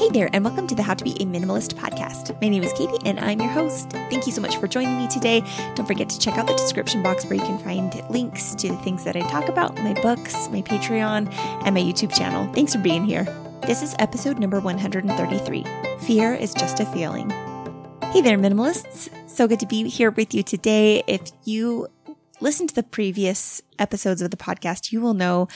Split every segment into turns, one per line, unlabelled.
Hey there, and welcome to the How to Be a Minimalist podcast. My name is Katie, and I'm your host. Thank you so much for joining me today. Don't forget to check out the description box where you can find links to the things that I talk about my books, my Patreon, and my YouTube channel. Thanks for being here. This is episode number 133 Fear is Just a Feeling. Hey there, minimalists. So good to be here with you today. If you listen to the previous episodes of the podcast, you will know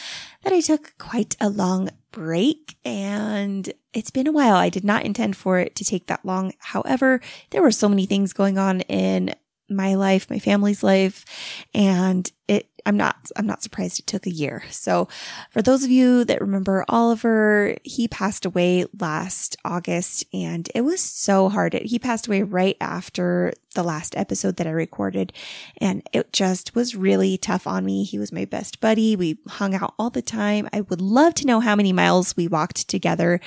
that I took quite a long break and it's been a while. I did not intend for it to take that long. However, there were so many things going on in my life, my family's life, and it I'm not I'm not surprised it took a year. So for those of you that remember Oliver, he passed away last August and it was so hard. He passed away right after the last episode that I recorded and it just was really tough on me. He was my best buddy. We hung out all the time. I would love to know how many miles we walked together,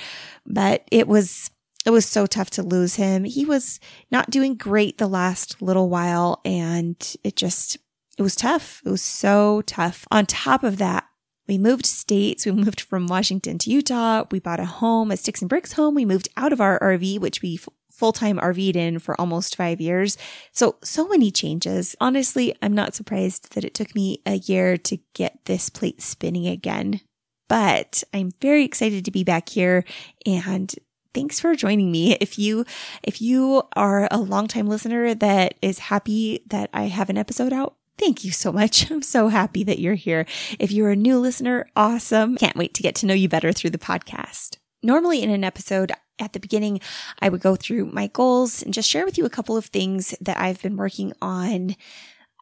but it was it was so tough to lose him. He was not doing great the last little while and it just it was tough. It was so tough. On top of that, we moved states. We moved from Washington to Utah. We bought a home, a sticks and bricks home. We moved out of our RV, which we full time RV'd in for almost five years. So, so many changes. Honestly, I'm not surprised that it took me a year to get this plate spinning again. But I'm very excited to be back here and thanks for joining me. If you, if you are a longtime listener that is happy that I have an episode out, Thank you so much. I'm so happy that you're here. If you're a new listener, awesome. Can't wait to get to know you better through the podcast. Normally in an episode, at the beginning, I would go through my goals and just share with you a couple of things that I've been working on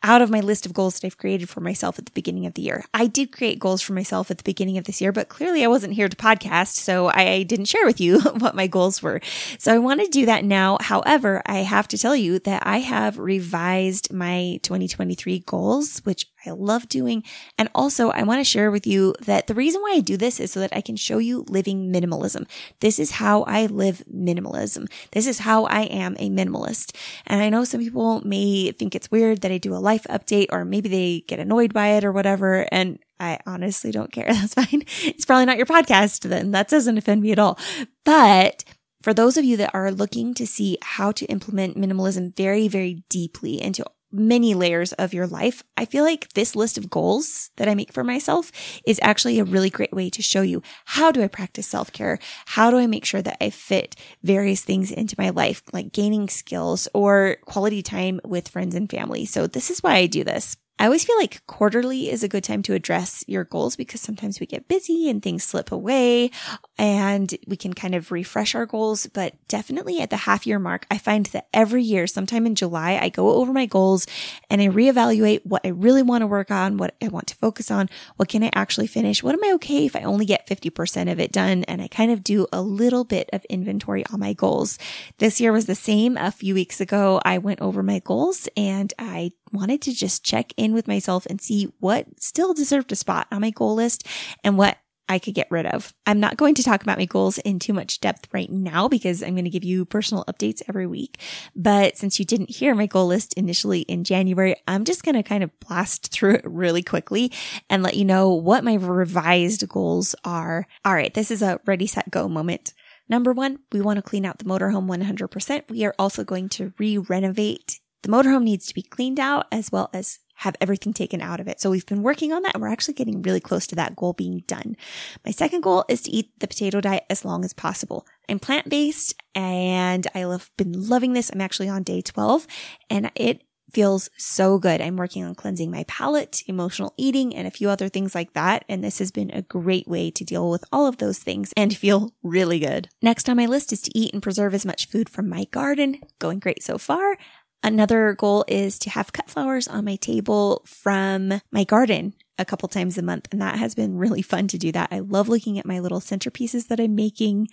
out of my list of goals that I've created for myself at the beginning of the year. I did create goals for myself at the beginning of this year, but clearly I wasn't here to podcast, so I didn't share with you what my goals were. So I want to do that now. However, I have to tell you that I have revised my 2023 goals, which I love doing. And also, I want to share with you that the reason why I do this is so that I can show you living minimalism. This is how I live minimalism. This is how I am a minimalist. And I know some people may think it's weird that I do a life update or maybe they get annoyed by it or whatever. And I honestly don't care. That's fine. It's probably not your podcast then. That doesn't offend me at all. But for those of you that are looking to see how to implement minimalism very, very deeply into many layers of your life, I feel like this list of goals that I make for myself is actually a really great way to show you how do I practice self care? How do I make sure that I fit various things into my life, like gaining skills or quality time with friends and family? So this is why I do this. I always feel like quarterly is a good time to address your goals because sometimes we get busy and things slip away and we can kind of refresh our goals. But definitely at the half year mark, I find that every year, sometime in July, I go over my goals and I reevaluate what I really want to work on, what I want to focus on, what can I actually finish, what am I okay if I only get 50% of it done? And I kind of do a little bit of inventory on my goals. This year was the same. A few weeks ago, I went over my goals and I wanted to just check in with myself and see what still deserved a spot on my goal list and what I could get rid of. I'm not going to talk about my goals in too much depth right now because I'm going to give you personal updates every week. But since you didn't hear my goal list initially in January, I'm just going to kind of blast through it really quickly and let you know what my revised goals are. All right. This is a ready, set, go moment. Number one, we want to clean out the motorhome 100%. We are also going to re-renovate the motorhome needs to be cleaned out as well as have everything taken out of it. So we've been working on that and we're actually getting really close to that goal being done. My second goal is to eat the potato diet as long as possible. I'm plant based and I have been loving this. I'm actually on day 12 and it feels so good. I'm working on cleansing my palate, emotional eating, and a few other things like that. And this has been a great way to deal with all of those things and feel really good. Next on my list is to eat and preserve as much food from my garden. Going great so far. Another goal is to have cut flowers on my table from my garden a couple times a month. And that has been really fun to do that. I love looking at my little centerpieces that I'm making.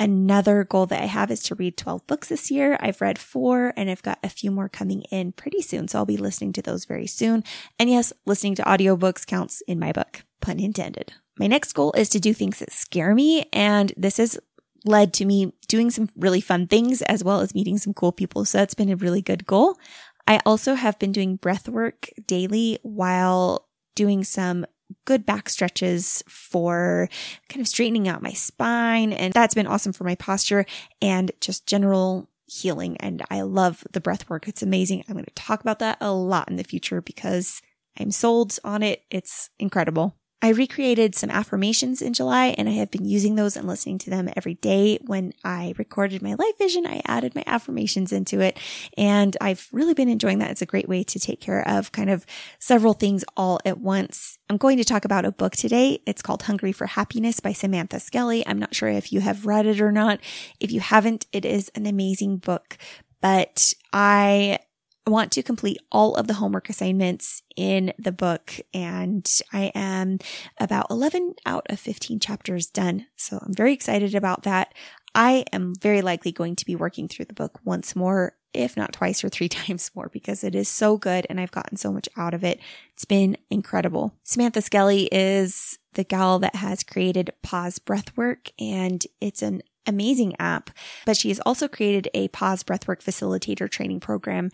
Another goal that I have is to read 12 books this year. I've read four and I've got a few more coming in pretty soon. So I'll be listening to those very soon. And yes, listening to audiobooks counts in my book, pun intended. My next goal is to do things that scare me. And this is led to me doing some really fun things as well as meeting some cool people. So that's been a really good goal. I also have been doing breath work daily while doing some good back stretches for kind of straightening out my spine. And that's been awesome for my posture and just general healing. And I love the breath work. It's amazing. I'm going to talk about that a lot in the future because I'm sold on it. It's incredible. I recreated some affirmations in July and I have been using those and listening to them every day. When I recorded my life vision, I added my affirmations into it and I've really been enjoying that. It's a great way to take care of kind of several things all at once. I'm going to talk about a book today. It's called Hungry for Happiness by Samantha Skelly. I'm not sure if you have read it or not. If you haven't, it is an amazing book, but I Want to complete all of the homework assignments in the book and I am about 11 out of 15 chapters done. So I'm very excited about that. I am very likely going to be working through the book once more, if not twice or three times more, because it is so good and I've gotten so much out of it. It's been incredible. Samantha Skelly is the gal that has created Pause Breathwork and it's an amazing app, but she has also created a pause breathwork facilitator training program.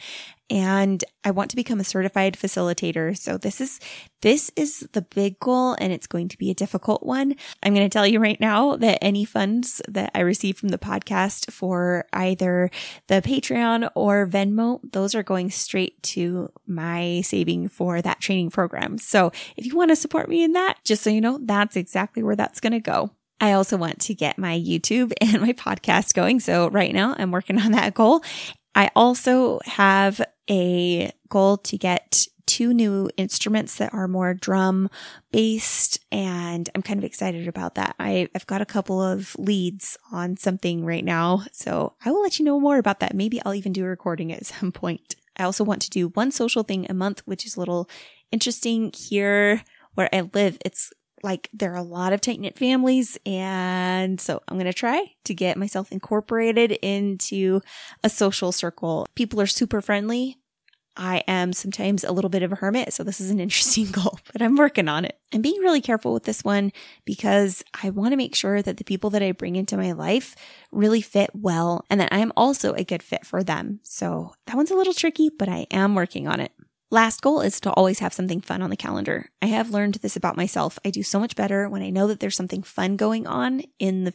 And I want to become a certified facilitator. So this is, this is the big goal and it's going to be a difficult one. I'm going to tell you right now that any funds that I receive from the podcast for either the Patreon or Venmo, those are going straight to my saving for that training program. So if you want to support me in that, just so you know, that's exactly where that's going to go. I also want to get my YouTube and my podcast going. So right now I'm working on that goal. I also have a goal to get two new instruments that are more drum based and I'm kind of excited about that. I, have got a couple of leads on something right now. So I will let you know more about that. Maybe I'll even do a recording at some point. I also want to do one social thing a month, which is a little interesting here where I live. It's like there are a lot of tight knit families. And so I'm going to try to get myself incorporated into a social circle. People are super friendly. I am sometimes a little bit of a hermit. So this is an interesting goal, but I'm working on it. I'm being really careful with this one because I want to make sure that the people that I bring into my life really fit well and that I am also a good fit for them. So that one's a little tricky, but I am working on it. Last goal is to always have something fun on the calendar. I have learned this about myself. I do so much better when I know that there's something fun going on in the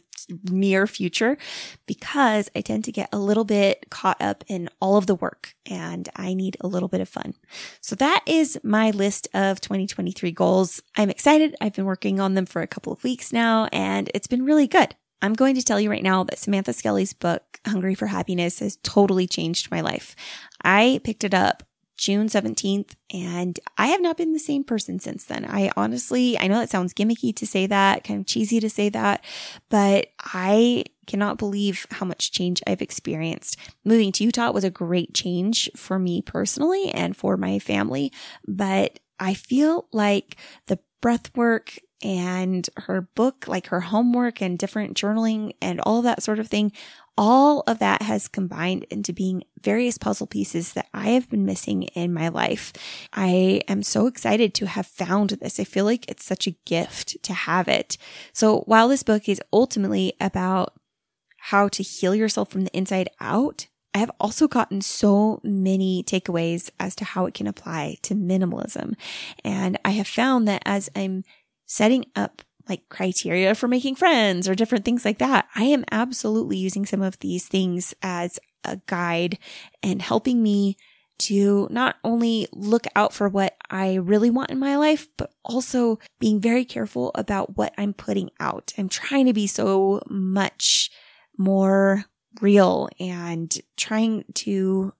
near future because I tend to get a little bit caught up in all of the work and I need a little bit of fun. So that is my list of 2023 goals. I'm excited. I've been working on them for a couple of weeks now and it's been really good. I'm going to tell you right now that Samantha Skelly's book, Hungry for Happiness, has totally changed my life. I picked it up June 17th. And I have not been the same person since then. I honestly, I know that sounds gimmicky to say that, kind of cheesy to say that, but I cannot believe how much change I've experienced. Moving to Utah was a great change for me personally and for my family, but I feel like the breath work and her book, like her homework and different journaling and all that sort of thing, all of that has combined into being various puzzle pieces that I have been missing in my life. I am so excited to have found this. I feel like it's such a gift to have it. So while this book is ultimately about how to heal yourself from the inside out, I have also gotten so many takeaways as to how it can apply to minimalism. And I have found that as I'm setting up like criteria for making friends or different things like that. I am absolutely using some of these things as a guide and helping me to not only look out for what I really want in my life, but also being very careful about what I'm putting out. I'm trying to be so much more real and trying to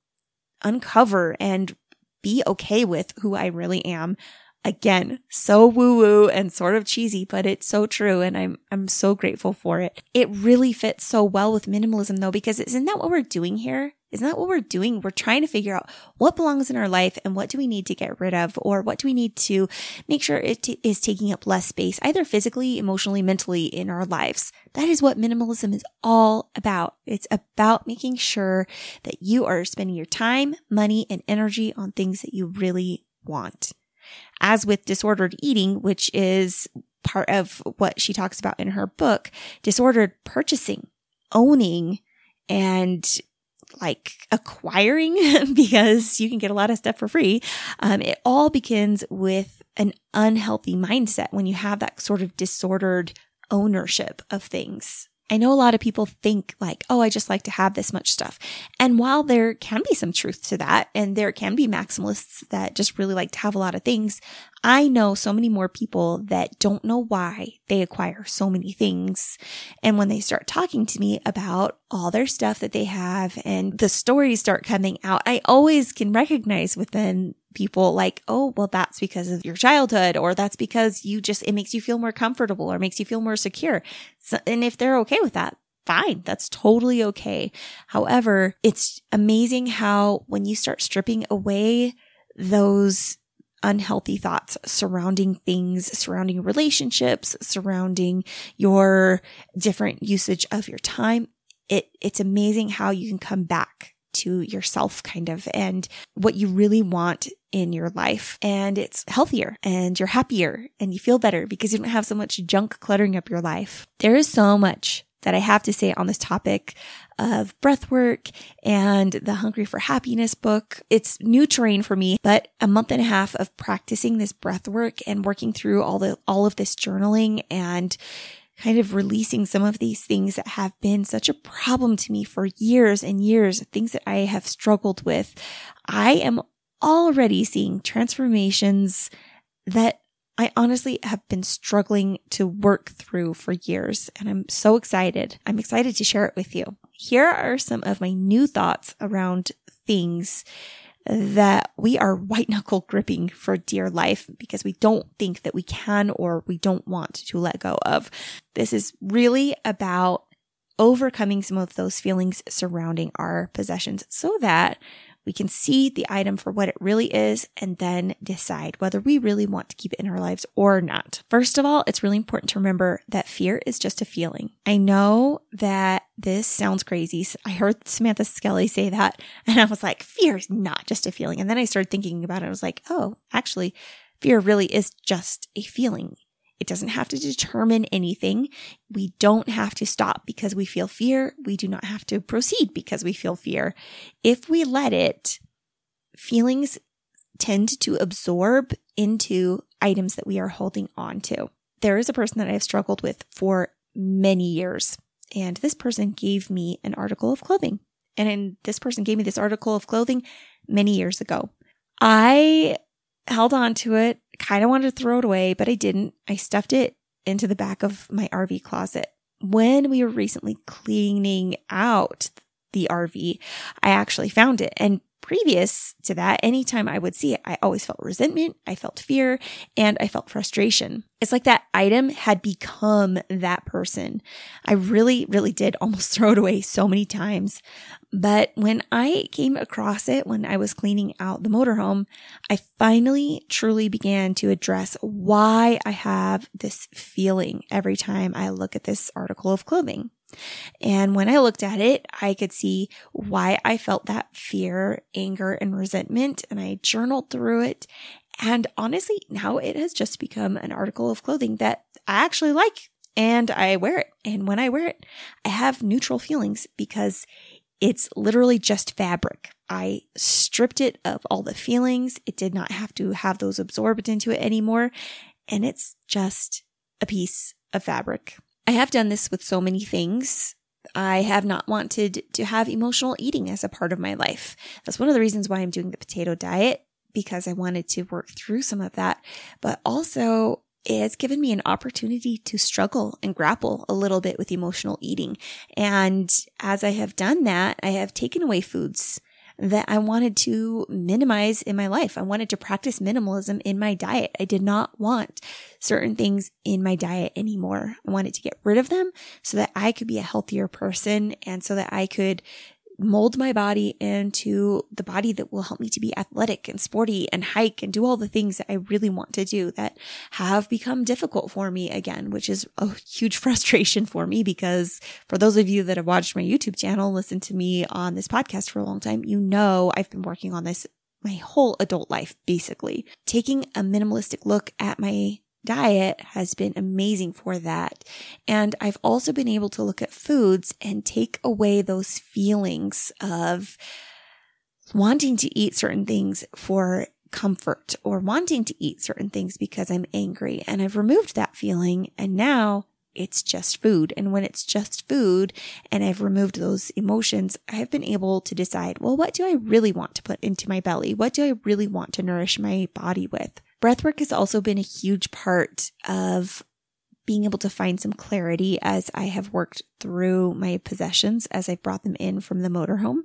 uncover and be okay with who I really am Again, so woo woo and sort of cheesy, but it's so true. And I'm, I'm so grateful for it. It really fits so well with minimalism though, because isn't that what we're doing here? Isn't that what we're doing? We're trying to figure out what belongs in our life and what do we need to get rid of or what do we need to make sure it t- is taking up less space, either physically, emotionally, mentally in our lives. That is what minimalism is all about. It's about making sure that you are spending your time, money, and energy on things that you really want. As with disordered eating, which is part of what she talks about in her book, disordered purchasing, owning, and like acquiring because you can get a lot of stuff for free. Um, it all begins with an unhealthy mindset when you have that sort of disordered ownership of things. I know a lot of people think like, oh, I just like to have this much stuff. And while there can be some truth to that, and there can be maximalists that just really like to have a lot of things, I know so many more people that don't know why they acquire so many things. And when they start talking to me about all their stuff that they have and the stories start coming out, I always can recognize within people like, oh, well, that's because of your childhood, or that's because you just, it makes you feel more comfortable or makes you feel more secure. So, and if they're okay with that, fine. That's totally okay. However, it's amazing how when you start stripping away those unhealthy thoughts surrounding things, surrounding relationships, surrounding your different usage of your time, it, it's amazing how you can come back to yourself kind of and what you really want in your life. And it's healthier and you're happier and you feel better because you don't have so much junk cluttering up your life. There is so much that I have to say on this topic of breath work and the Hungry for Happiness book. It's new terrain for me, but a month and a half of practicing this breath work and working through all the, all of this journaling and kind of releasing some of these things that have been such a problem to me for years and years, things that I have struggled with. I am already seeing transformations that I honestly have been struggling to work through for years, and I'm so excited. I'm excited to share it with you. Here are some of my new thoughts around things that we are white knuckle gripping for dear life because we don't think that we can or we don't want to let go of. This is really about overcoming some of those feelings surrounding our possessions so that we can see the item for what it really is and then decide whether we really want to keep it in our lives or not. First of all, it's really important to remember that fear is just a feeling. I know that this sounds crazy. I heard Samantha Skelly say that and I was like, fear is not just a feeling. And then I started thinking about it. I was like, oh, actually, fear really is just a feeling. It doesn't have to determine anything. We don't have to stop because we feel fear. We do not have to proceed because we feel fear. If we let it, feelings tend to absorb into items that we are holding on to. There is a person that I have struggled with for many years, and this person gave me an article of clothing. And this person gave me this article of clothing many years ago. I held on to it kind of wanted to throw it away, but I didn't. I stuffed it into the back of my RV closet. When we were recently cleaning out the RV, I actually found it. And previous to that, anytime I would see it, I always felt resentment, I felt fear, and I felt frustration. It's like that item had become that person. I really, really did almost throw it away so many times. But when I came across it when I was cleaning out the motorhome, I finally truly began to address why I have this feeling every time I look at this article of clothing. And when I looked at it, I could see why I felt that fear, anger, and resentment. And I journaled through it. And honestly, now it has just become an article of clothing that I actually like and I wear it. And when I wear it, I have neutral feelings because it's literally just fabric. I stripped it of all the feelings. It did not have to have those absorbed into it anymore. And it's just a piece of fabric. I have done this with so many things. I have not wanted to have emotional eating as a part of my life. That's one of the reasons why I'm doing the potato diet because I wanted to work through some of that. But also, it's given me an opportunity to struggle and grapple a little bit with emotional eating. And as I have done that, I have taken away foods that I wanted to minimize in my life. I wanted to practice minimalism in my diet. I did not want certain things in my diet anymore. I wanted to get rid of them so that I could be a healthier person and so that I could mold my body into the body that will help me to be athletic and sporty and hike and do all the things that I really want to do that have become difficult for me again, which is a huge frustration for me because for those of you that have watched my YouTube channel, listened to me on this podcast for a long time, you know I've been working on this my whole adult life, basically. Taking a minimalistic look at my diet has been amazing for that. And I've also been able to look at foods and take away those feelings of wanting to eat certain things for comfort or wanting to eat certain things because I'm angry. And I've removed that feeling. And now it's just food. And when it's just food and I've removed those emotions, I've been able to decide, well, what do I really want to put into my belly? What do I really want to nourish my body with? Breathwork has also been a huge part of being able to find some clarity as I have worked through my possessions as I brought them in from the motorhome.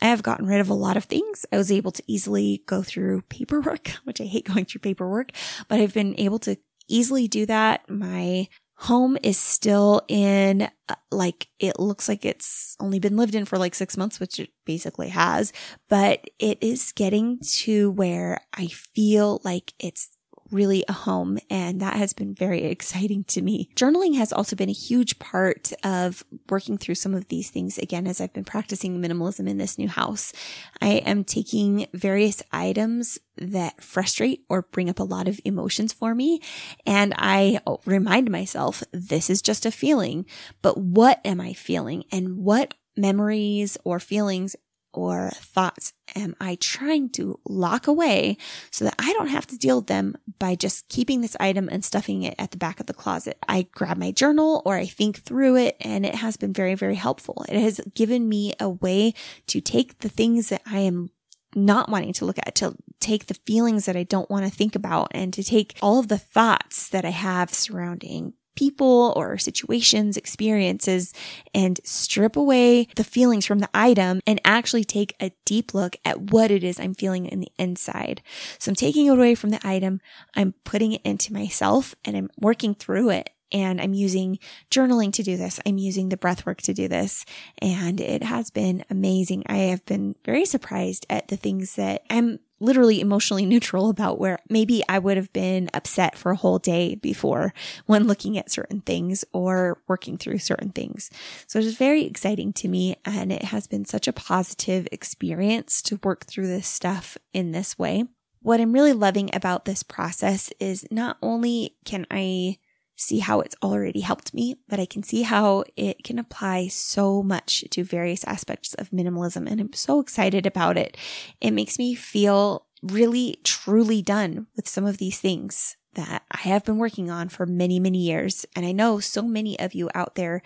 I have gotten rid of a lot of things. I was able to easily go through paperwork, which I hate going through paperwork, but I've been able to easily do that. My home is still in uh, like it looks like it's only been lived in for like 6 months which it basically has but it is getting to where I feel like it's really a home. And that has been very exciting to me. Journaling has also been a huge part of working through some of these things again, as I've been practicing minimalism in this new house. I am taking various items that frustrate or bring up a lot of emotions for me. And I remind myself, this is just a feeling, but what am I feeling and what memories or feelings or thoughts am I trying to lock away so that I don't have to deal with them by just keeping this item and stuffing it at the back of the closet? I grab my journal or I think through it and it has been very, very helpful. It has given me a way to take the things that I am not wanting to look at, to take the feelings that I don't want to think about and to take all of the thoughts that I have surrounding people or situations, experiences, and strip away the feelings from the item and actually take a deep look at what it is I'm feeling in the inside. So I'm taking it away from the item. I'm putting it into myself and I'm working through it. And I'm using journaling to do this. I'm using the breath work to do this. And it has been amazing. I have been very surprised at the things that I'm literally emotionally neutral about where maybe I would have been upset for a whole day before when looking at certain things or working through certain things. So it is very exciting to me and it has been such a positive experience to work through this stuff in this way. What I'm really loving about this process is not only can I see how it's already helped me, but I can see how it can apply so much to various aspects of minimalism. And I'm so excited about it. It makes me feel really truly done with some of these things that I have been working on for many, many years. And I know so many of you out there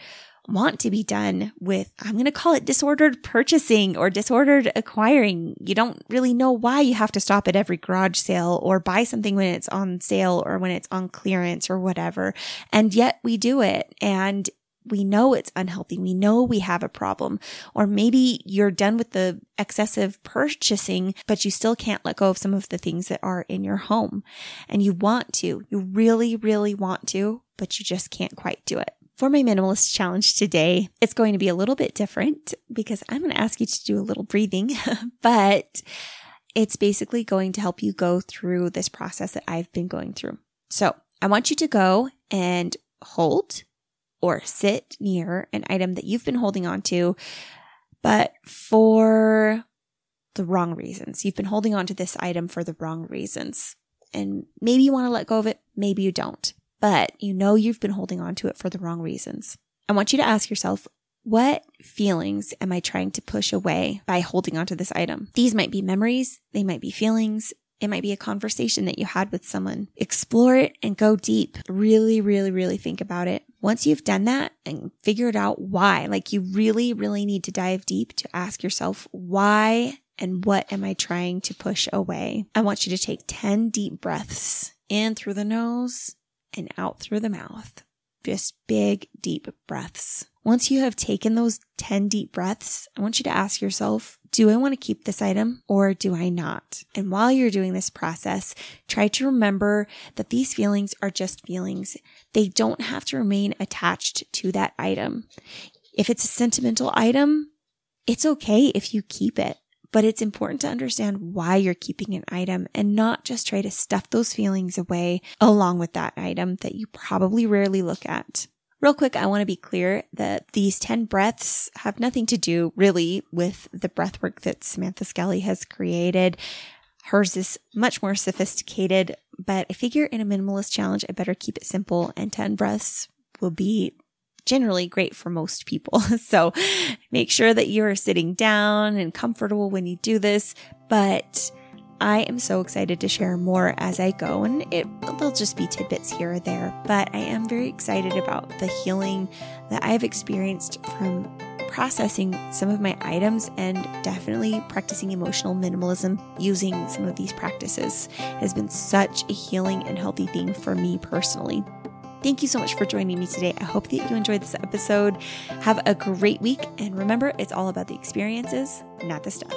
want to be done with, I'm going to call it disordered purchasing or disordered acquiring. You don't really know why you have to stop at every garage sale or buy something when it's on sale or when it's on clearance or whatever. And yet we do it. And we know it's unhealthy. We know we have a problem. Or maybe you're done with the excessive purchasing, but you still can't let go of some of the things that are in your home and you want to. You really, really want to, but you just can't quite do it. For my minimalist challenge today, it's going to be a little bit different because I'm going to ask you to do a little breathing, but it's basically going to help you go through this process that I've been going through. So I want you to go and hold or sit near an item that you've been holding on to, but for the wrong reasons. You've been holding on to this item for the wrong reasons. And maybe you want to let go of it, maybe you don't but you know you've been holding on to it for the wrong reasons. I want you to ask yourself, what feelings am I trying to push away by holding on to this item? These might be memories, they might be feelings, it might be a conversation that you had with someone. Explore it and go deep. Really, really, really think about it. Once you've done that and figured out why, like you really, really need to dive deep to ask yourself, why and what am I trying to push away? I want you to take 10 deep breaths in through the nose and out through the mouth. Just big, deep breaths. Once you have taken those 10 deep breaths, I want you to ask yourself, do I want to keep this item or do I not? And while you're doing this process, try to remember that these feelings are just feelings. They don't have to remain attached to that item. If it's a sentimental item, it's okay if you keep it but it's important to understand why you're keeping an item and not just try to stuff those feelings away along with that item that you probably rarely look at. Real quick, I want to be clear that these 10 breaths have nothing to do really with the breath work that Samantha Skelly has created. Hers is much more sophisticated, but I figure in a minimalist challenge, I better keep it simple and 10 breaths will be generally great for most people. So make sure that you are sitting down and comfortable when you do this, but I am so excited to share more as I go, and it will just be tidbits here or there. But I am very excited about the healing that I've experienced from processing some of my items and definitely practicing emotional minimalism using some of these practices has been such a healing and healthy thing for me personally. Thank you so much for joining me today. I hope that you enjoyed this episode. Have a great week. And remember, it's all about the experiences, not the stuff.